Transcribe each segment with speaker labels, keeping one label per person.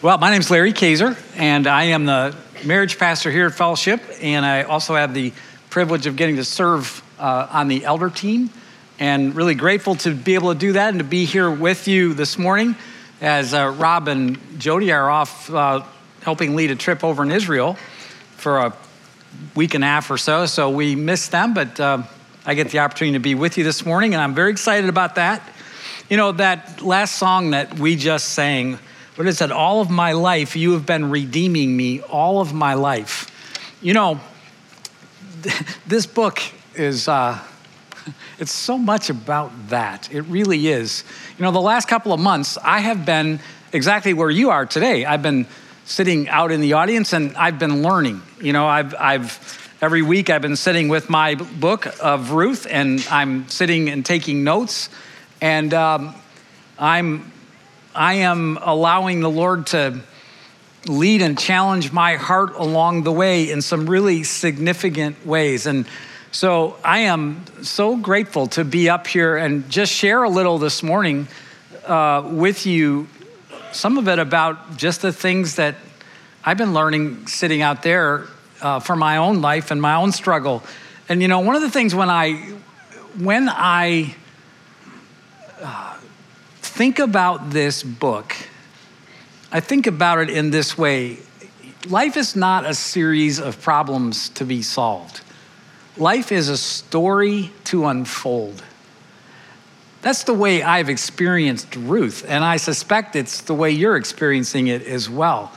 Speaker 1: Well, my name is Larry Kaiser, and I am the marriage pastor here at Fellowship, and I also have the privilege of getting to serve uh, on the elder team, and really grateful to be able to do that and to be here with you this morning as uh, Rob and Jody are off uh, helping lead a trip over in Israel for a week and a half or so. So we missed them, but uh, I get the opportunity to be with you this morning, and I'm very excited about that. You know, that last song that we just sang but it said, All of my life, you have been redeeming me all of my life. You know, this book is. Uh, it's so much about that. It really is. You know, the last couple of months, I have been exactly where you are today. I've been sitting out in the audience and I've been learning. You know, I've, I've every week I've been sitting with my book of Ruth and I'm sitting and taking notes. And um, I'm I am allowing the Lord to lead and challenge my heart along the way in some really significant ways. And so I am so grateful to be up here and just share a little this morning uh, with you, some of it about just the things that I've been learning sitting out there uh, for my own life and my own struggle. And you know, one of the things when I, when I, think about this book, I think about it in this way life is not a series of problems to be solved, life is a story to unfold. That's the way I've experienced Ruth, and I suspect it's the way you're experiencing it as well.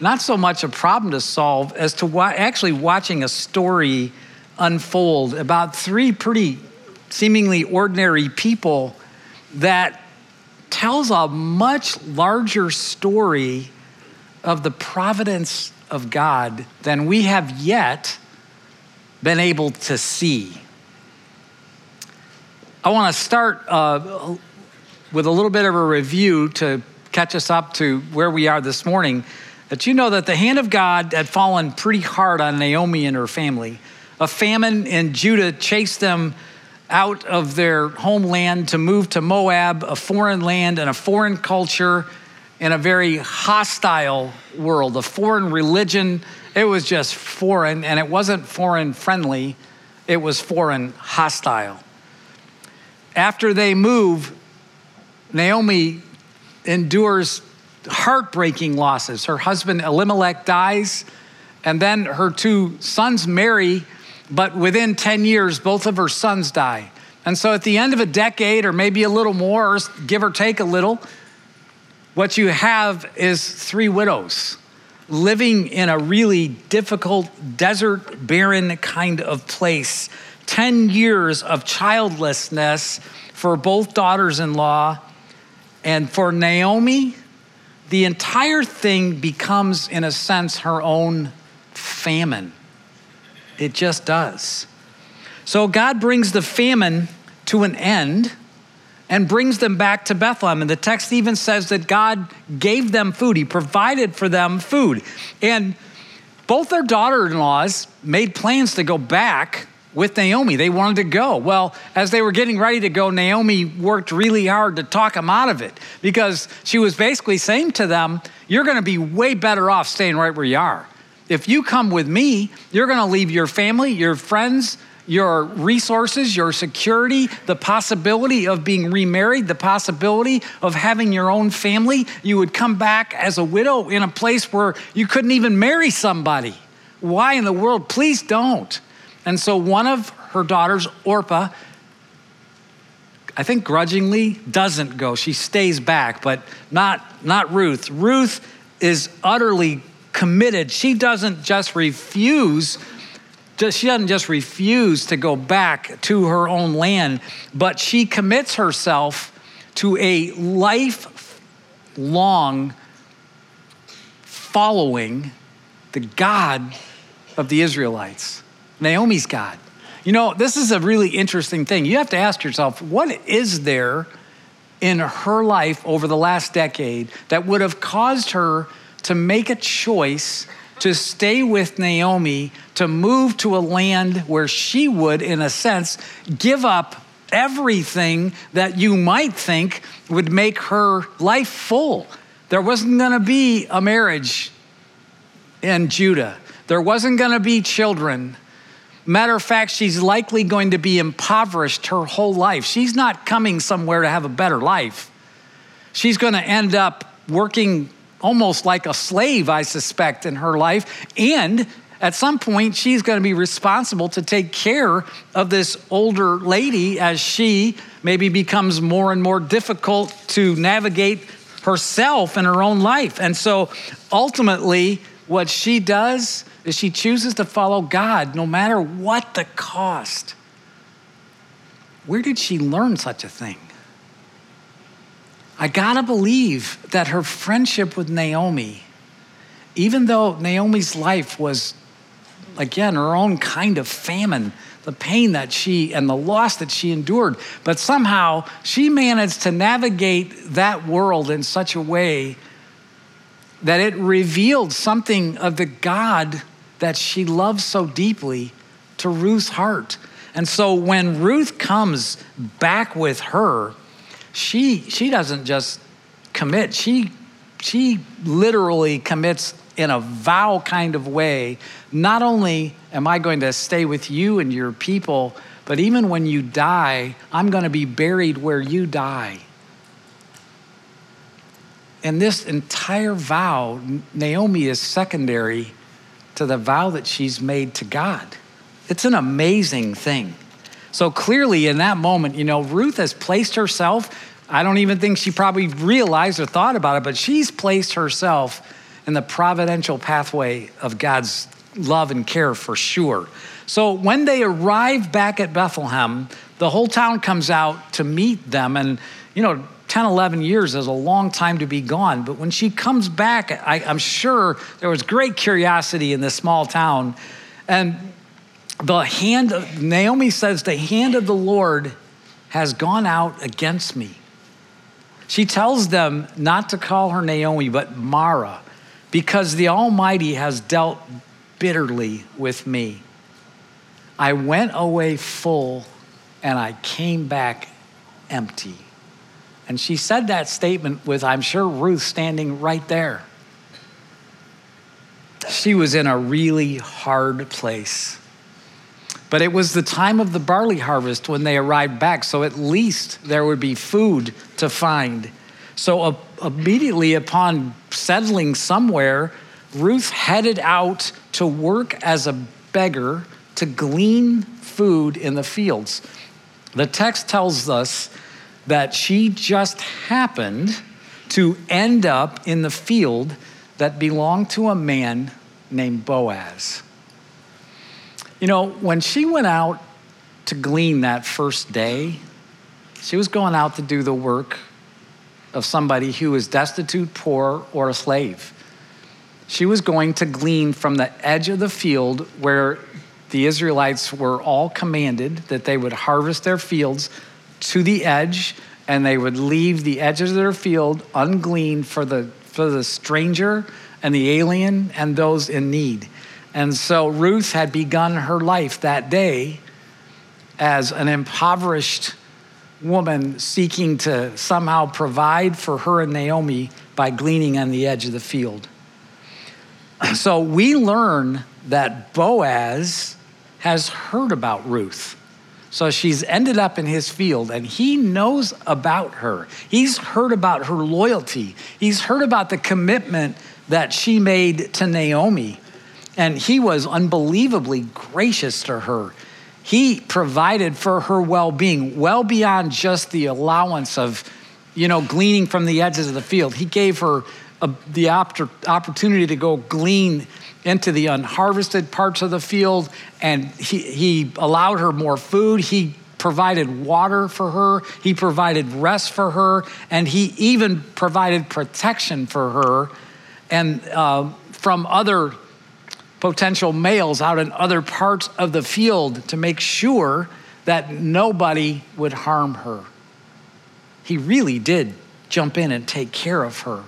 Speaker 1: Not so much a problem to solve as to wa- actually watching a story unfold about three pretty seemingly ordinary people that tells a much larger story of the providence of God than we have yet been able to see. I want to start uh, with a little bit of a review to catch us up to where we are this morning. That you know that the hand of God had fallen pretty hard on Naomi and her family. A famine in Judah chased them out of their homeland to move to Moab, a foreign land and a foreign culture in a very hostile world, a foreign religion. It was just foreign, and it wasn't foreign friendly, it was foreign hostile. After they move, Naomi endures heartbreaking losses. Her husband Elimelech dies, and then her two sons marry but within 10 years, both of her sons die. And so at the end of a decade, or maybe a little more, give or take a little, what you have is three widows living in a really difficult, desert, barren kind of place. 10 years of childlessness for both daughters in law. And for Naomi, the entire thing becomes, in a sense, her own famine. It just does. So God brings the famine to an end and brings them back to Bethlehem. And the text even says that God gave them food, He provided for them food. And both their daughter in laws made plans to go back with Naomi. They wanted to go. Well, as they were getting ready to go, Naomi worked really hard to talk them out of it because she was basically saying to them, You're going to be way better off staying right where you are. If you come with me, you're going to leave your family, your friends, your resources, your security, the possibility of being remarried, the possibility of having your own family. You would come back as a widow in a place where you couldn't even marry somebody. Why in the world? Please don't. And so one of her daughters, Orpah, I think grudgingly doesn't go. She stays back, but not, not Ruth. Ruth is utterly committed. She doesn't just refuse, she doesn't just refuse to go back to her own land, but she commits herself to a lifelong following the God of the Israelites, Naomi's God. You know, this is a really interesting thing. You have to ask yourself, what is there in her life over the last decade that would have caused her to make a choice to stay with Naomi, to move to a land where she would, in a sense, give up everything that you might think would make her life full. There wasn't going to be a marriage in Judah, there wasn't going to be children. Matter of fact, she's likely going to be impoverished her whole life. She's not coming somewhere to have a better life. She's going to end up working almost like a slave, I suspect, in her life. And at some point, she's going to be responsible to take care of this older lady as she maybe becomes more and more difficult to navigate herself in her own life. And so ultimately, what she does is she chooses to follow God no matter what the cost. Where did she learn such a thing? I gotta believe that her friendship with Naomi, even though Naomi's life was, again, her own kind of famine, the pain that she and the loss that she endured, but somehow she managed to navigate that world in such a way that it revealed something of the God that she loves so deeply to Ruth's heart. And so when Ruth comes back with her, she she doesn't just commit. She she literally commits in a vow kind of way. Not only am I going to stay with you and your people, but even when you die, I'm going to be buried where you die. And this entire vow, Naomi is secondary to the vow that she's made to God. It's an amazing thing. So clearly, in that moment, you know, Ruth has placed herself. I don't even think she probably realized or thought about it, but she's placed herself in the providential pathway of God's love and care for sure. So when they arrive back at Bethlehem, the whole town comes out to meet them. And, you know, 10, 11 years is a long time to be gone. But when she comes back, I, am sure there was great curiosity in this small town. And the hand of, Naomi says, the hand of the Lord has gone out against me. She tells them not to call her Naomi, but Mara, because the Almighty has dealt bitterly with me. I went away full and I came back empty. And she said that statement with, I'm sure, Ruth standing right there. She was in a really hard place. But it was the time of the barley harvest when they arrived back, so at least there would be food to find. So uh, immediately upon settling somewhere, Ruth headed out to work as a beggar to glean food in the fields. The text tells us that she just happened to end up in the field that belonged to a man named Boaz. You know, when she went out to glean that first day, she was going out to do the work of somebody who was destitute, poor, or a slave. She was going to glean from the edge of the field where the Israelites were all commanded that they would harvest their fields to the edge and they would leave the edges of their field ungleaned for the, for the stranger and the alien and those in need. And so Ruth had begun her life that day as an impoverished woman seeking to somehow provide for her and Naomi by gleaning on the edge of the field. So we learn that Boaz has heard about Ruth. So she's ended up in his field and he knows about her. He's heard about her loyalty. He's heard about the commitment that she made to Naomi. And he was unbelievably gracious to her. He provided for her well being, well beyond just the allowance of, you know, gleaning from the edges of the field. He gave her a, the opportunity to go glean into the unharvested parts of the field, and he, he allowed her more food. He provided water for her, he provided rest for her, and he even provided protection for her and uh, from other potential males out in other parts of the field to make sure that nobody would harm her. He really did jump in and take care of her.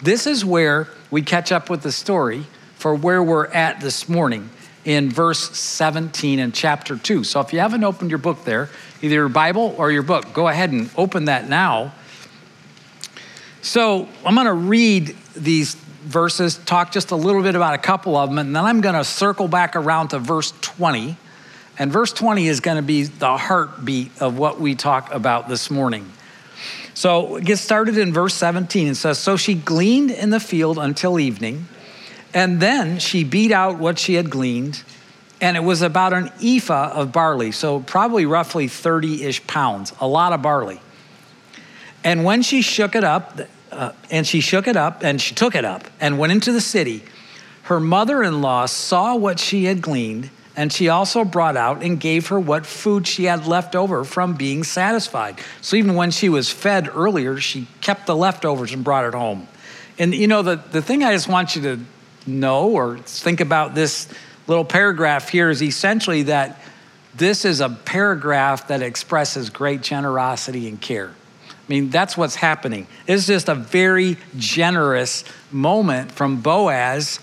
Speaker 1: This is where we catch up with the story for where we're at this morning in verse 17 in chapter 2. So if you haven't opened your book there, either your Bible or your book, go ahead and open that now. So I'm going to read these verses, talk just a little bit about a couple of them, and then I'm going to circle back around to verse 20. And verse 20 is going to be the heartbeat of what we talk about this morning. So get started in verse 17. It says, So she gleaned in the field until evening, and then she beat out what she had gleaned, and it was about an ephah of barley, so probably roughly 30 ish pounds, a lot of barley. And when she shook it up, uh, and she shook it up, and she took it up, and went into the city, her mother in law saw what she had gleaned and she also brought out and gave her what food she had left over from being satisfied. So even when she was fed earlier, she kept the leftovers and brought it home. And you know, the, the thing I just want you to know or think about this little paragraph here is essentially that this is a paragraph that expresses great generosity and care. I mean, that's what's happening. It's just a very generous moment from Boaz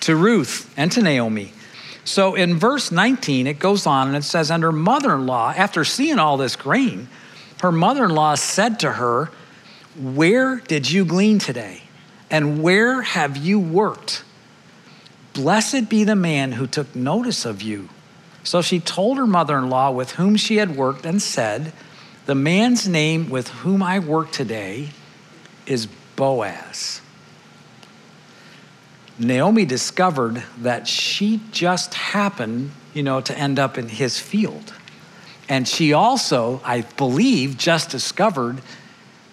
Speaker 1: to Ruth and to Naomi. So in verse 19, it goes on and it says, And her mother in law, after seeing all this grain, her mother in law said to her, Where did you glean today? And where have you worked? Blessed be the man who took notice of you. So she told her mother in law with whom she had worked and said, The man's name with whom I work today is Boaz. Naomi discovered that she just happened, you know, to end up in his field. And she also, I believe, just discovered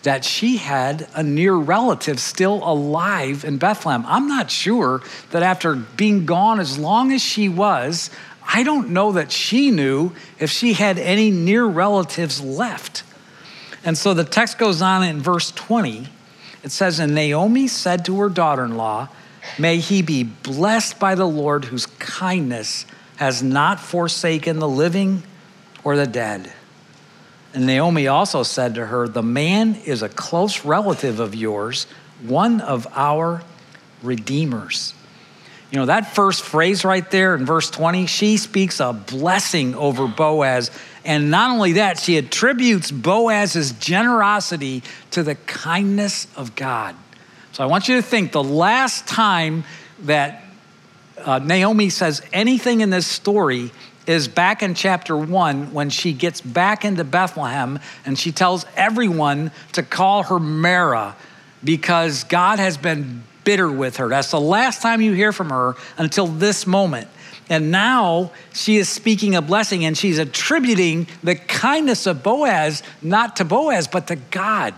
Speaker 1: that she had a near relative still alive in Bethlehem. I'm not sure that after being gone as long as she was, I don't know that she knew if she had any near relatives left. And so the text goes on in verse 20. It says, And Naomi said to her daughter in law, May he be blessed by the Lord, whose kindness has not forsaken the living or the dead. And Naomi also said to her, The man is a close relative of yours, one of our redeemers. You know, that first phrase right there in verse 20, she speaks a blessing over Boaz. And not only that, she attributes Boaz's generosity to the kindness of God. So I want you to think the last time that uh, Naomi says anything in this story is back in chapter one when she gets back into Bethlehem and she tells everyone to call her Mara because God has been bitter with her. That's the last time you hear from her until this moment. And now she is speaking a blessing and she's attributing the kindness of Boaz not to Boaz, but to God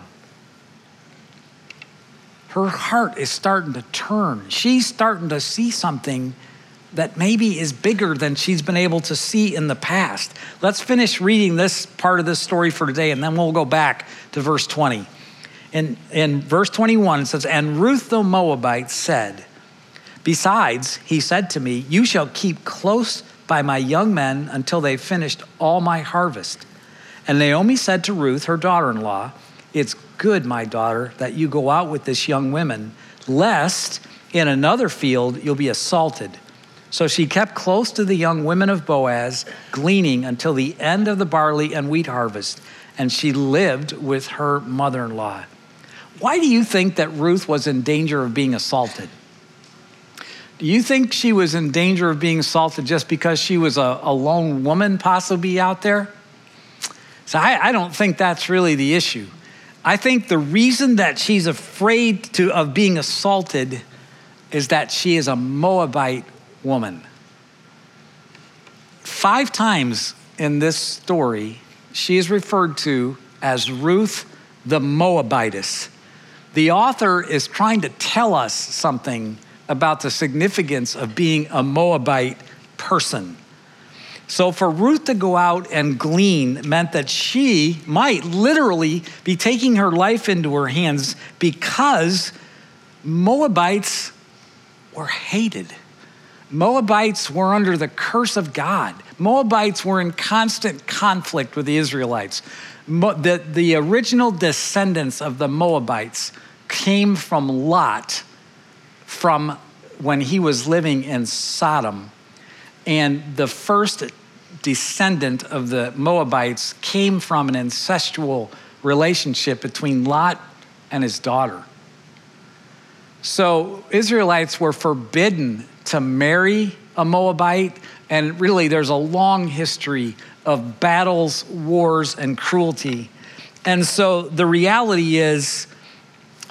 Speaker 1: her heart is starting to turn. She's starting to see something that maybe is bigger than she's been able to see in the past. Let's finish reading this part of this story for today, and then we'll go back to verse 20. In, in verse 21, it says, And Ruth the Moabite said, Besides, he said to me, You shall keep close by my young men until they've finished all my harvest. And Naomi said to Ruth, her daughter in law, It's good, my daughter, that you go out with this young woman, lest in another field you'll be assaulted. So she kept close to the young women of Boaz, gleaning until the end of the barley and wheat harvest, and she lived with her mother in law. Why do you think that Ruth was in danger of being assaulted? Do you think she was in danger of being assaulted just because she was a, a lone woman, possibly out there? So I, I don't think that's really the issue. I think the reason that she's afraid to, of being assaulted is that she is a Moabite woman. Five times in this story, she is referred to as Ruth the Moabitess. The author is trying to tell us something about the significance of being a Moabite person. So for Ruth to go out and glean meant that she might literally be taking her life into her hands because Moabites were hated. Moabites were under the curse of God. Moabites were in constant conflict with the Israelites. The, the original descendants of the Moabites came from Lot from when he was living in Sodom. And the first descendant of the Moabites came from an incestual relationship between Lot and his daughter. So Israelites were forbidden to marry a Moabite, and really there's a long history of battles, wars, and cruelty. And so the reality is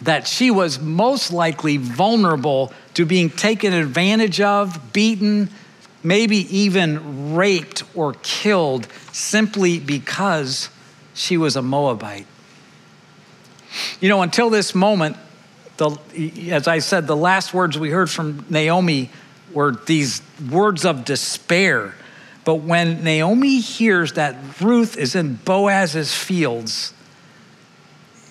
Speaker 1: that she was most likely vulnerable to being taken advantage of, beaten, maybe even raped or killed simply because she was a Moabite. You know, until this moment, the, as I said, the last words we heard from Naomi were these words of despair. But when Naomi hears that Ruth is in Boaz's fields,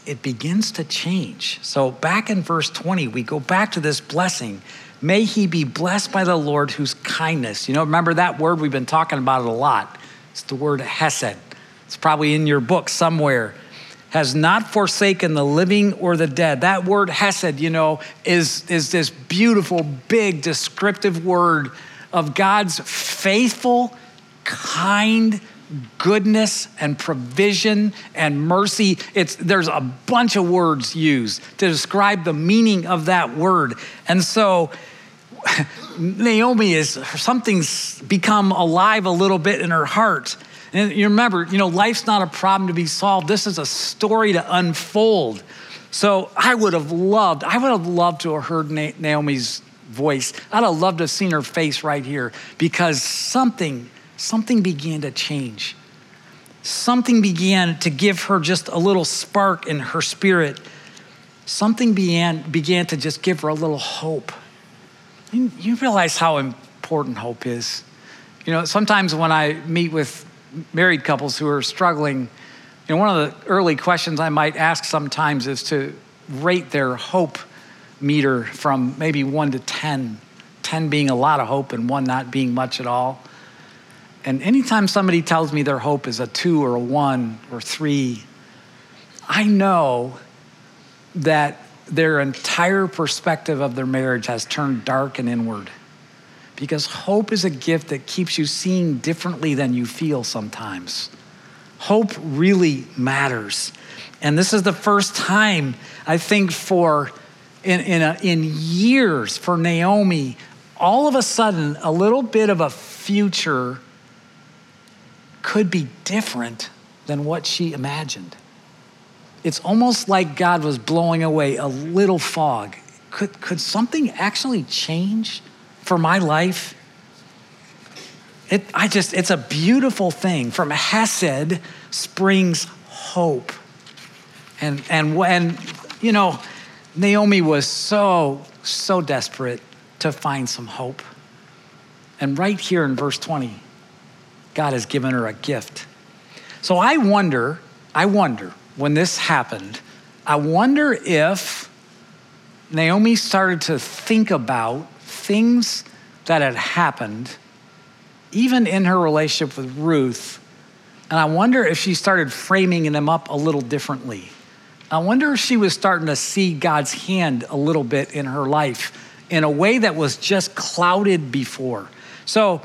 Speaker 1: it begins to change. So, back in verse 20, we go back to this blessing. May he be blessed by the Lord whose kindness. You know, remember that word? We've been talking about it a lot. It's the word hesed. It's probably in your book somewhere has not forsaken the living or the dead. That word hesed, you know, is, is this beautiful, big, descriptive word of God's faithful, kind goodness and provision and mercy. It's, there's a bunch of words used to describe the meaning of that word. And so, Naomi is something's become alive a little bit in her heart and you remember, you know, life's not a problem to be solved. This is a story to unfold. So I would have loved, I would have loved to have heard Naomi's voice. I'd have loved to have seen her face right here because something, something began to change. Something began to give her just a little spark in her spirit. Something began, began to just give her a little hope. You, you realize how important hope is. You know, sometimes when I meet with married couples who are struggling, you know, one of the early questions I might ask sometimes is to rate their hope meter from maybe one to 10, 10 being a lot of hope and one not being much at all. And anytime somebody tells me their hope is a two or a one or three, I know that their entire perspective of their marriage has turned dark and inward because hope is a gift that keeps you seeing differently than you feel sometimes. Hope really matters. And this is the first time, I think, for in, in, a, in years for Naomi, all of a sudden, a little bit of a future could be different than what she imagined. It's almost like God was blowing away a little fog. Could, could something actually change? For my life, it, I just, it's a beautiful thing. From Hesed springs hope. And, and when, you know, Naomi was so, so desperate to find some hope. And right here in verse 20, God has given her a gift. So I wonder, I wonder, when this happened, I wonder if Naomi started to think about things that had happened, even in her relationship with Ruth. And I wonder if she started framing them up a little differently. I wonder if she was starting to see God's hand a little bit in her life in a way that was just clouded before. So,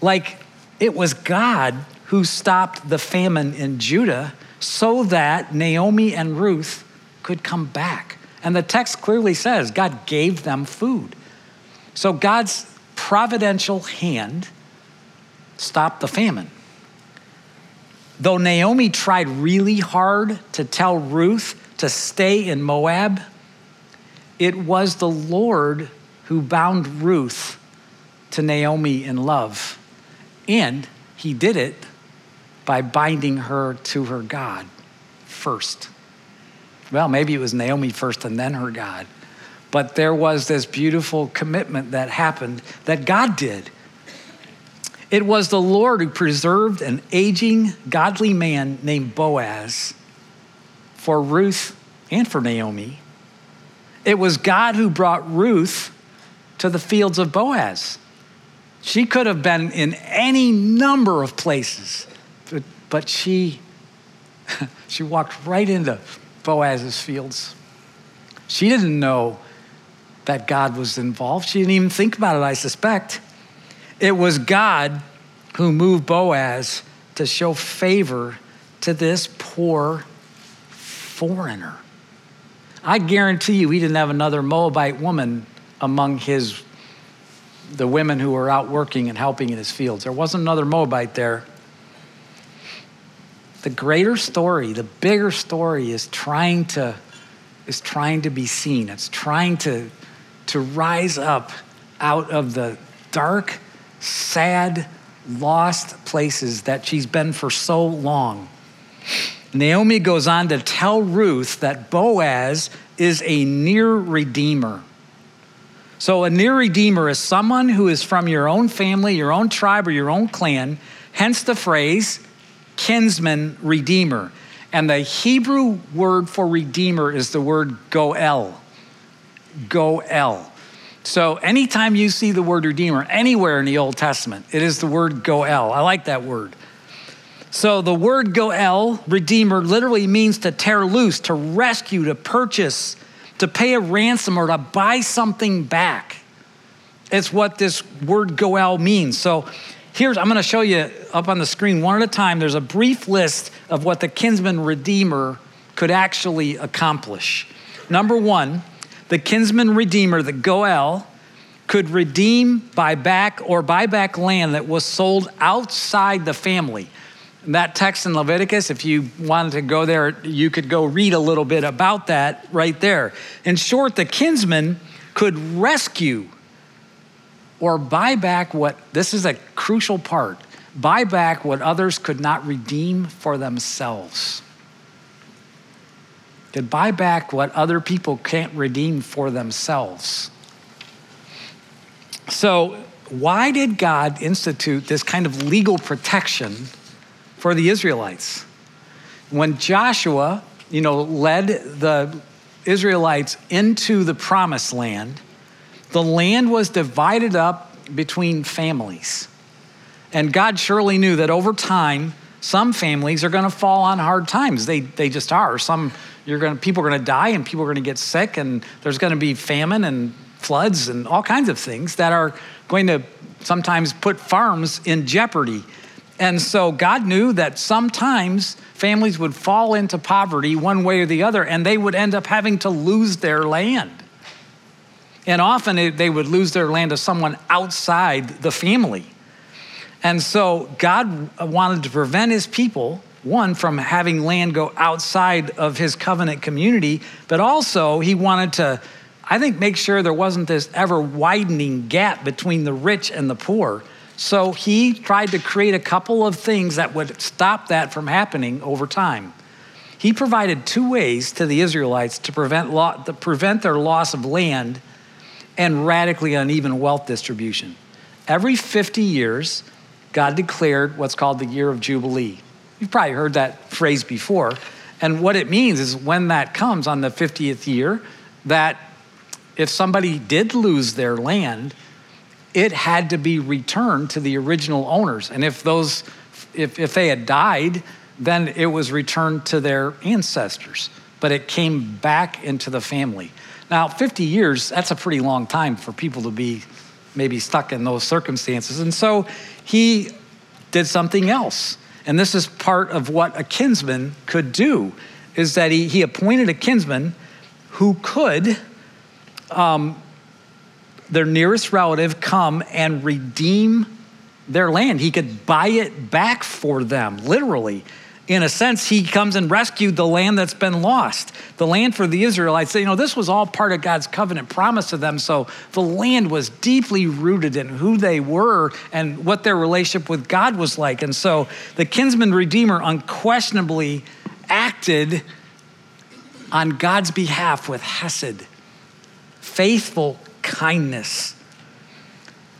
Speaker 1: like, it was God who stopped the famine in Judah so that Naomi and Ruth could come back. And the text clearly says God gave them food. So God's providential hand stopped the famine. Though Naomi tried really hard to tell Ruth to stay in Moab, it was the Lord who bound Ruth to Naomi in love. And he did it by binding her to her God first. Well, maybe it was Naomi first and then her God. But there was this beautiful commitment that happened that God did. It was the Lord who preserved an aging, godly man named Boaz for Ruth and for Naomi. It was God who brought Ruth to the fields of Boaz. She could have been in any number of places, but, but she, she walked right into Boaz's fields. She didn't know that God was involved. She didn't even think about it, I suspect. It was God who moved Boaz to show favor to this poor foreigner. I guarantee you he didn't have another Moabite woman among his the women who were out working and helping in his fields. There wasn't another Moabite there. The greater story, the bigger story is trying to is trying to be seen. It's trying to to rise up out of the dark, sad, lost places that she's been for so long. Naomi goes on to tell Ruth that Boaz is a near redeemer. So, a near redeemer is someone who is from your own family, your own tribe, or your own clan, hence the phrase kinsman redeemer. And the Hebrew word for redeemer is the word goel. Goel. So, anytime you see the word redeemer anywhere in the Old Testament, it is the word goel. I like that word. So, the word goel, redeemer, literally means to tear loose, to rescue, to purchase, to pay a ransom, or to buy something back. It's what this word goel means. So, here's, I'm going to show you up on the screen one at a time. There's a brief list of what the kinsman redeemer could actually accomplish. Number one, the kinsman redeemer, the goel, could redeem, buy back, or buy back land that was sold outside the family. That text in Leviticus, if you wanted to go there, you could go read a little bit about that right there. In short, the kinsman could rescue or buy back what, this is a crucial part, buy back what others could not redeem for themselves. Could buy back what other people can't redeem for themselves. So, why did God institute this kind of legal protection for the Israelites? When Joshua, you know, led the Israelites into the promised land, the land was divided up between families. And God surely knew that over time, some families are going to fall on hard times. They, they just are. Some you're going to, people are going to die and people are going to get sick and there's going to be famine and floods and all kinds of things that are going to sometimes put farms in jeopardy. And so God knew that sometimes families would fall into poverty one way or the other, and they would end up having to lose their land. And often they would lose their land to someone outside the family. And so God wanted to prevent his people, one, from having land go outside of his covenant community, but also he wanted to I think, make sure there wasn't this ever widening gap between the rich and the poor. So he tried to create a couple of things that would stop that from happening over time. He provided two ways to the Israelites to prevent, lo- to prevent their loss of land and radically uneven wealth distribution. Every 50 years, God declared what's called the year of Jubilee. You've probably heard that phrase before. And what it means is when that comes on the 50th year, that if somebody did lose their land, it had to be returned to the original owners. And if those, if, if they had died, then it was returned to their ancestors. But it came back into the family. Now, 50 years, that's a pretty long time for people to be maybe stuck in those circumstances. And so he did something else. And this is part of what a kinsman could do, is that he, he appointed a kinsman who could um, their nearest relative come and redeem their land. He could buy it back for them, literally. In a sense, he comes and rescued the land that's been lost. The land for the Israelites, you know, this was all part of God's covenant promise to them. So the land was deeply rooted in who they were and what their relationship with God was like. And so the kinsman redeemer unquestionably acted on God's behalf with hesed faithful kindness.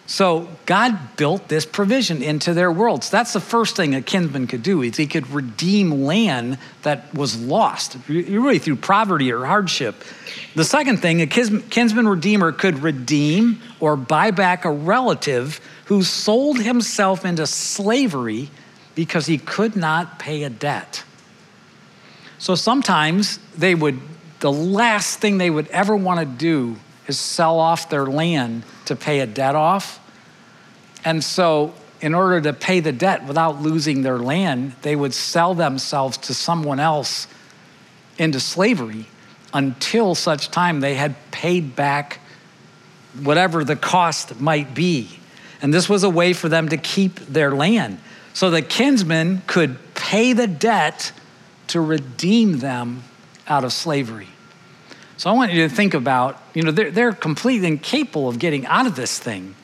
Speaker 1: So God built this provision into their worlds. That's the first thing a kinsman could do is he could redeem land that was lost, really through poverty or hardship. The second thing, a kinsman redeemer could redeem or buy back a relative who sold himself into slavery because he could not pay a debt. So sometimes they would, the last thing they would ever want to do is sell off their land to pay a debt off. And so, in order to pay the debt without losing their land, they would sell themselves to someone else into slavery. until such time they had paid back whatever the cost might be. And this was a way for them to keep their land. So the kinsmen could pay the debt to redeem them out of slavery. So I want you to think about, you know, they're, they're completely incapable of getting out of this thing.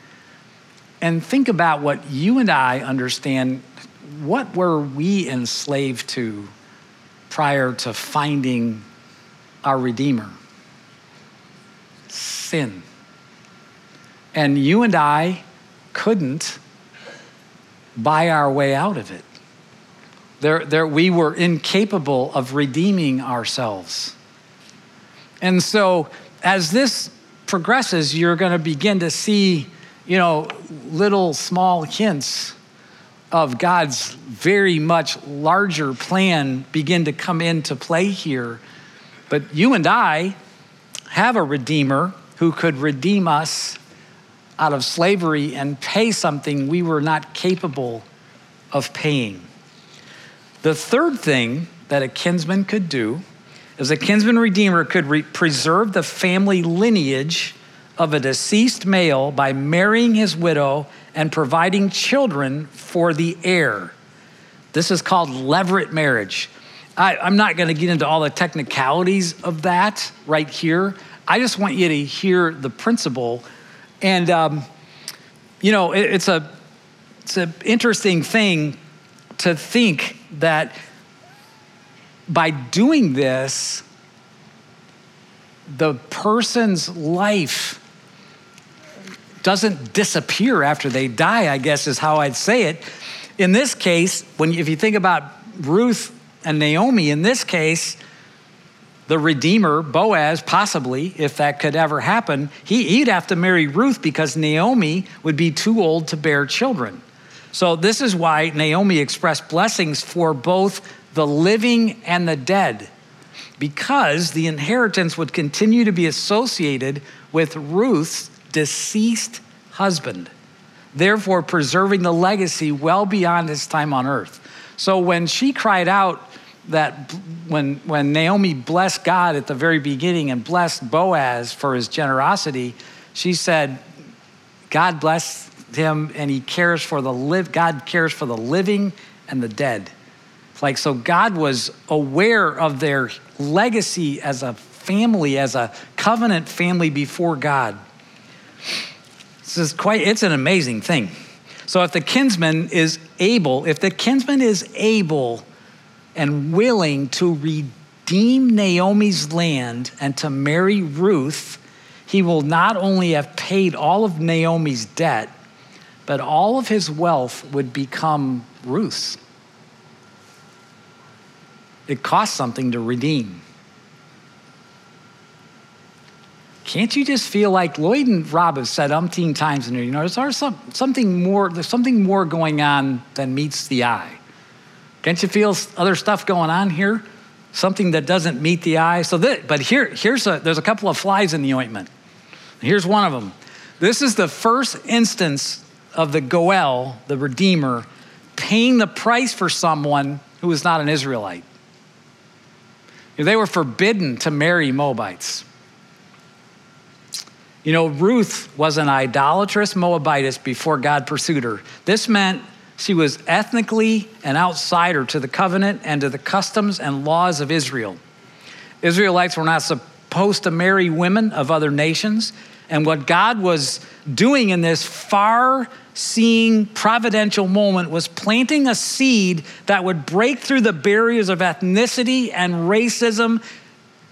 Speaker 1: And think about what you and I understand. What were we enslaved to prior to finding our Redeemer? Sin. And you and I couldn't buy our way out of it. There, there, we were incapable of redeeming ourselves. And so, as this progresses, you're going to begin to see, you know, little small hints of God's very much larger plan begin to come into play here. But you and I have a Redeemer who could redeem us out of slavery and pay something we were not capable of paying. The third thing that a kinsman could do is a kinsman redeemer could re- preserve the family lineage of a deceased male by marrying his widow and providing children for the heir. This is called levirate marriage. I, am not going to get into all the technicalities of that right here. I just want you to hear the principle and, um, you know, it, it's a it's an interesting thing to think that by doing this, the person's life doesn't disappear after they die, I guess is how I'd say it. In this case, when if you think about Ruth and Naomi, in this case, the Redeemer, Boaz, possibly, if that could ever happen, he, would have to marry Ruth because Naomi would be too old to bear children. So, this is why Naomi expressed blessings for both the living and the dead, because the inheritance would continue to be associated with Ruth's deceased husband, therefore, preserving the legacy well beyond his time on earth. So, when she cried out, that when, when Naomi blessed God at the very beginning and blessed Boaz for his generosity, she said, God bless him and he cares for the live, God cares for the living and the dead. Like, so God was aware of their legacy as a family, as a covenant family before God. This is quite, it's an amazing thing. So if the kinsman is able, if the kinsman is able and willing to redeem Naomi's land and to marry Ruth, he will not only have paid all of Naomi's debt, but all of his wealth would become Ruth's. It costs something to redeem. Can't you just feel like Lloyd and Rob have said umpteen times in here, you know, there's some, something more, there's something more going on than meets the eye. Can't you feel other stuff going on here? Something that doesn't meet the eye. So, but here, here's a, there's a couple of flies in the ointment. Here's one of them. This is the first instance of the Goel, the Redeemer, paying the price for someone who is not an Israelite. They were forbidden to marry Moabites. You know, Ruth was an idolatrous Moabitess before God pursued her. This meant she was ethnically an outsider to the covenant and to the customs and laws of Israel. Israelites were not supposed to marry women of other nations. And what God was doing in this far seeing providential moment was planting a seed that would break through the barriers of ethnicity and racism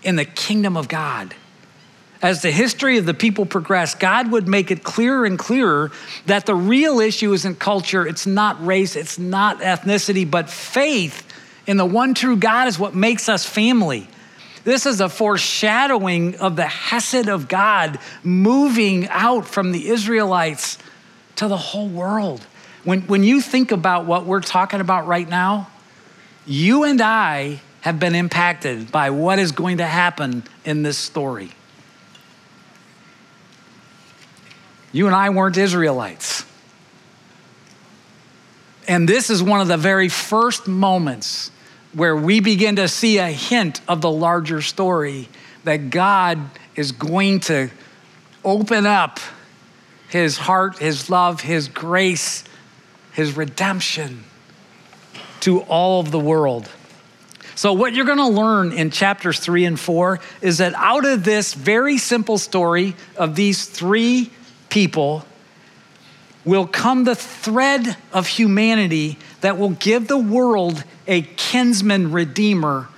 Speaker 1: in the kingdom of God as the history of the people progressed, God would make it clearer and clearer that the real issue isn't culture, it's not race, it's not ethnicity, but faith in the one true God is what makes us family. This is a foreshadowing of the Hesed of God moving out from the Israelites to the whole world. When, when you think about what we're talking about right now, you and I have been impacted by what is going to happen in this story. You and I weren't Israelites. And this is one of the very first moments where we begin to see a hint of the larger story that God is going to open up his heart, his love, his grace, his redemption to all of the world. So, what you're going to learn in chapters three and four is that out of this very simple story of these three people will come the thread of humanity that will give the world a kinsman redeemer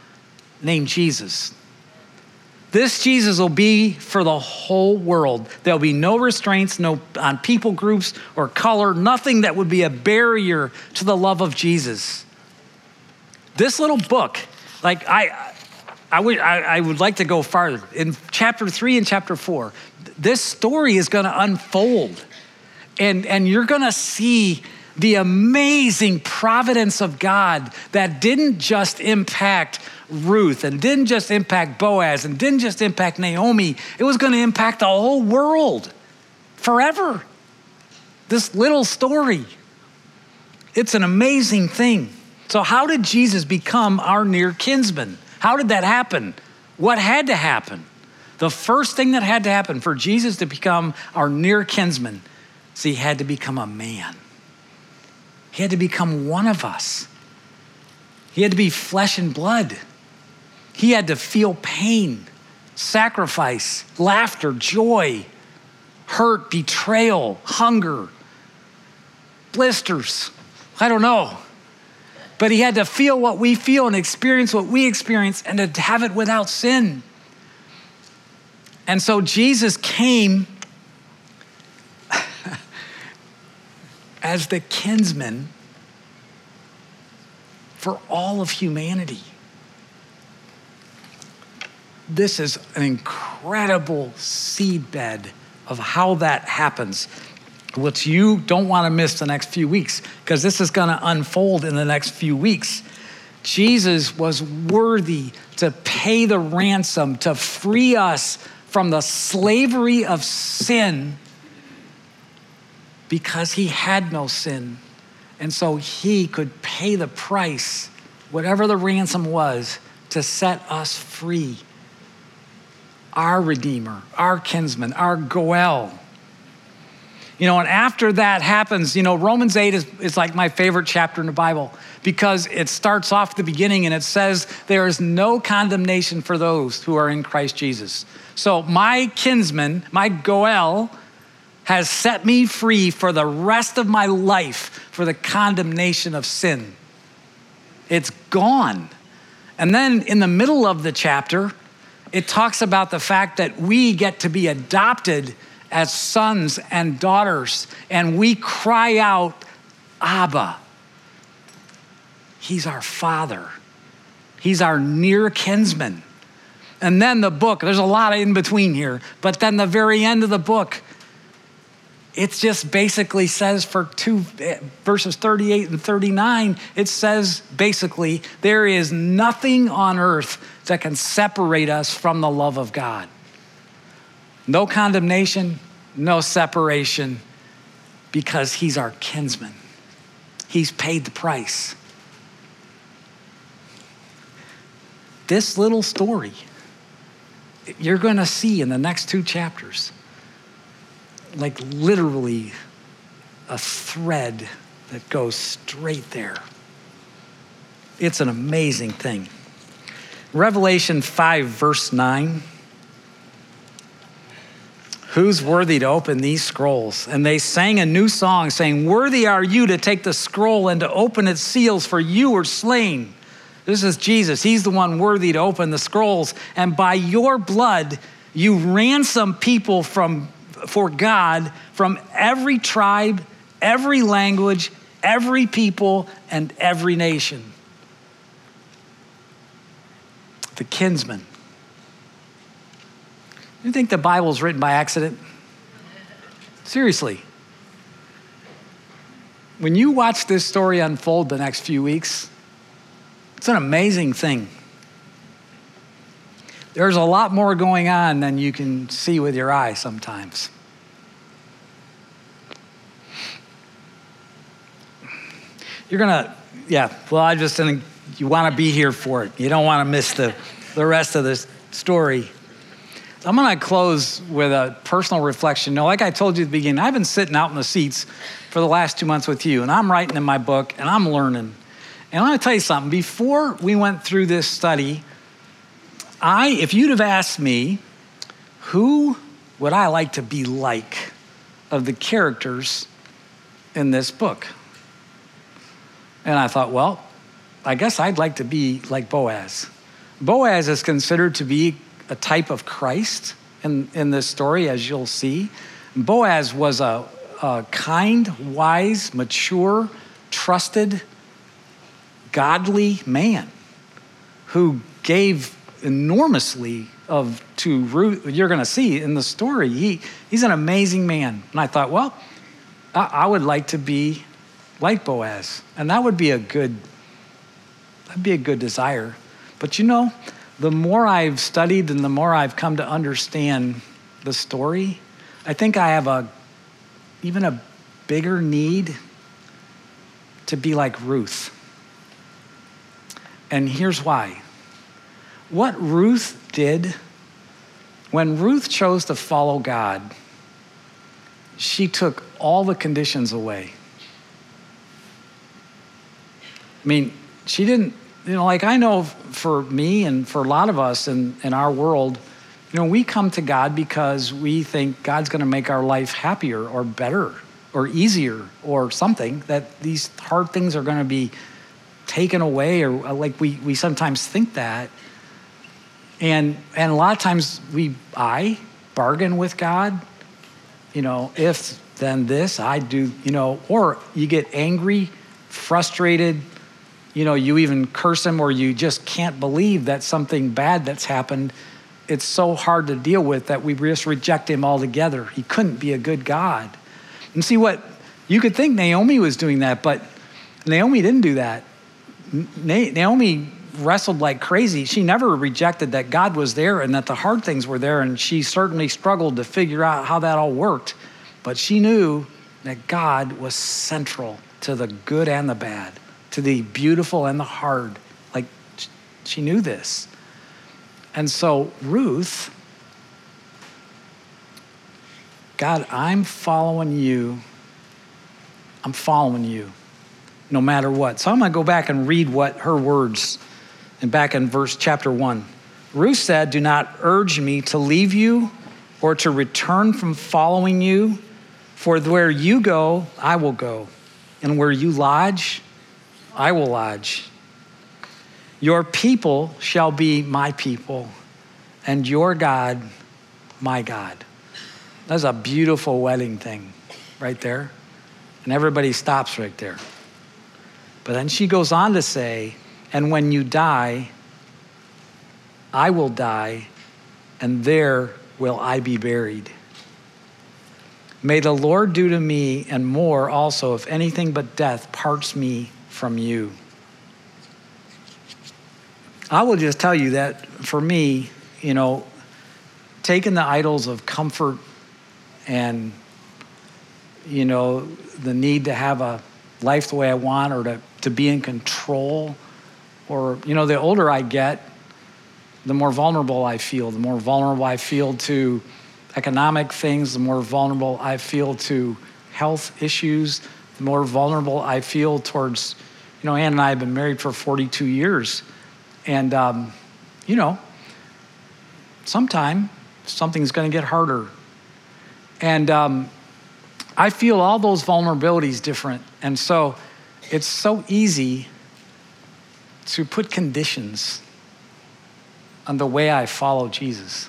Speaker 1: named Jesus. This Jesus will be for the whole world. There'll be no restraints, no on people groups or color, nothing that would be a barrier to the love of Jesus. This little book, like I, I would, I, I would like to go farther. In chapter three and chapter four, this story is going to unfold, and and you're going to see the amazing providence of God that didn't just impact Ruth and didn't just impact Boaz and didn't just impact Naomi, it was going to impact the whole world forever. This little story. It's an amazing thing. So, how did Jesus become our near kinsman? How did that happen? What had to happen? The first thing that had to happen for Jesus to become our near kinsman is he had to become a man. He had to become one of us. He had to be flesh and blood. He had to feel pain, sacrifice, laughter, joy, hurt, betrayal, hunger, blisters. I don't know. But he had to feel what we feel and experience what we experience and to have it without sin. And so Jesus came as the kinsman for all of humanity this is an incredible seedbed of how that happens, which you don't want to miss the next few weeks, because this is going to unfold in the next few weeks. Jesus was worthy to pay the ransom to free us from the slavery of sin because he had no sin. And so he could pay the price, whatever the ransom was, to set us free our Redeemer, our kinsman, our Goel. You know, and after that happens, you know, Romans 8 is, is like my favorite chapter in the Bible because it starts off the beginning and it says, There is no condemnation for those who are in Christ Jesus. So my kinsman, my Goel, has set me free for the rest of my life for the condemnation of sin. It's gone. And then in the middle of the chapter, it talks about the fact that we get to be adopted as sons and daughters, and we cry out, Abba. He's our father, He's our near kinsman. And then the book, there's a lot in between here, but then the very end of the book, it just basically says for two eh, verses 38 and 39 it says basically there is nothing on earth that can separate us from the love of god. No condemnation no separation because he's our kinsman. He's paid the price. This little story you're going to see in the next two chapters like literally a thread that goes straight there. It's an amazing thing. Revelation 5, verse 9. Who's worthy to open these scrolls? And they sang a new song saying, Worthy are you to take the scroll and to open its seals, for you were slain. This is Jesus. He's the one worthy to open the scrolls. And by your blood, you ransom people from for God from every tribe, every language, every people, and every nation. The kinsman. You think the Bible is written by accident? Seriously. When you watch this story unfold the next few weeks, it's an amazing thing. There's a lot more going on than you can see with your eye sometimes. You're gonna, yeah, well, I just didn't, you wanna be here for it. You don't wanna miss the, the rest of this story. I'm going to close with a personal reflection. Now, like I told you at the beginning, I've been sitting out in the seats for the last two months with you, and I'm writing in my book, and I'm learning. And I'm going to tell you something. Before we went through this study, I, if you'd have asked me, who would I like to be like of the characters in this book? And I thought, well, I guess I'd like to be like Boaz. Boaz is considered to be a type of Christ in, in this story, as you'll see. Boaz was a, a kind, wise, mature, trusted, godly man who gave enormously of to Ruth. You're going to see in the story. He, he's an amazing man. And I thought, well, I, I would like to be like Boaz, and that would be a good that'd be a good desire. But you know, the more I've studied and the more I've come to understand the story, I think I have a even a bigger need to be like Ruth. And here's why. What Ruth did when Ruth chose to follow God, she took all the conditions away. I mean, she didn't, you know, like I know for me and for a lot of us in, in our world, you know, we come to God because we think God's going to make our life happier or better or easier or something, that these hard things are going to be taken away, or like we, we sometimes think that. And, and a lot of times we, I bargain with God, you know, if then this, I do, you know, or you get angry, frustrated, you know, you even curse him or you just can't believe that something bad that's happened. It's so hard to deal with that we just reject him altogether. He couldn't be a good God. And see what you could think Naomi was doing that, but Naomi didn't do that. Naomi wrestled like crazy. She never rejected that God was there and that the hard things were there, and she certainly struggled to figure out how that all worked. But she knew that God was central to the good and the bad to the beautiful and the hard. Like she knew this. And so Ruth, God, I'm following you. I'm following you no matter what. So I'm going to go back and read what her words and back in verse chapter 1. Ruth said, "Do not urge me to leave you or to return from following you, for where you go, I will go, and where you lodge, I will lodge. Your people shall be my people, and your God, my God. That's a beautiful wedding thing right there. And everybody stops right there. But then she goes on to say, And when you die, I will die, and there will I be buried. May the Lord do to me and more also if anything but death parts me from you. I will just tell you that for me, you know, taking the idols of comfort and, you know, the need to have a life the way I want or to, to be in control, or, you know, the older I get, the more vulnerable I feel. The more vulnerable I feel to economic things, the more vulnerable I feel to health issues, the more vulnerable I feel towards you know, Ann and I have been married for 42 years. And, um, you know, sometime something's going to get harder. And um, I feel all those vulnerabilities different. And so it's so easy to put conditions on the way I follow Jesus.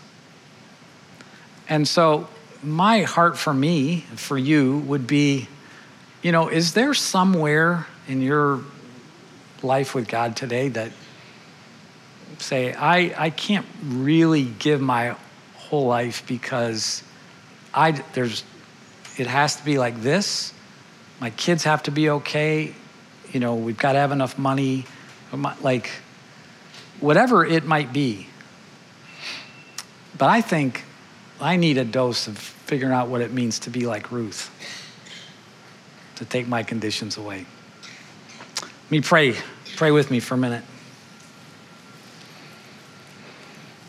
Speaker 1: And so my heart for me, for you, would be you know, is there somewhere in your life with God today that say, I, I can't really give my whole life because I, there's, it has to be like this. My kids have to be okay. You know, we've got to have enough money. Like, whatever it might be. But I think I need a dose of figuring out what it means to be like Ruth, to take my conditions away. Let me pray. Pray with me for a minute.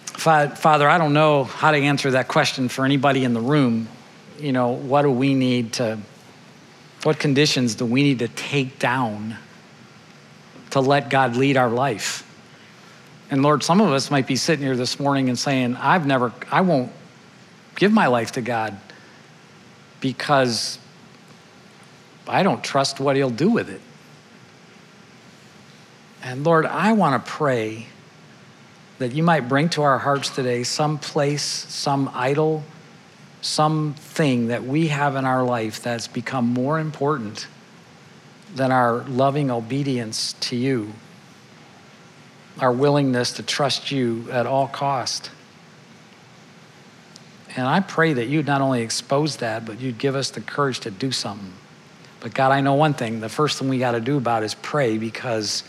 Speaker 1: Father, I don't know how to answer that question for anybody in the room. You know, what do we need to, what conditions do we need to take down to let God lead our life? And Lord, some of us might be sitting here this morning and saying, I've never, I won't give my life to God because I don't trust what He'll do with it. And Lord, I want to pray that you might bring to our hearts today some place, some idol, something that we have in our life that's become more important than our loving obedience to you, our willingness to trust you at all cost. And I pray that you'd not only expose that, but you'd give us the courage to do something. But God, I know one thing the first thing we got to do about is pray because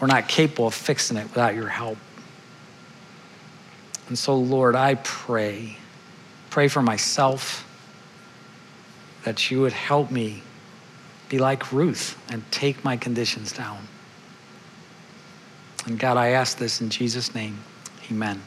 Speaker 1: we're not capable of fixing it without your help. And so, Lord, I pray, pray for myself that you would help me be like Ruth and take my conditions down. And God, I ask this in Jesus' name. Amen.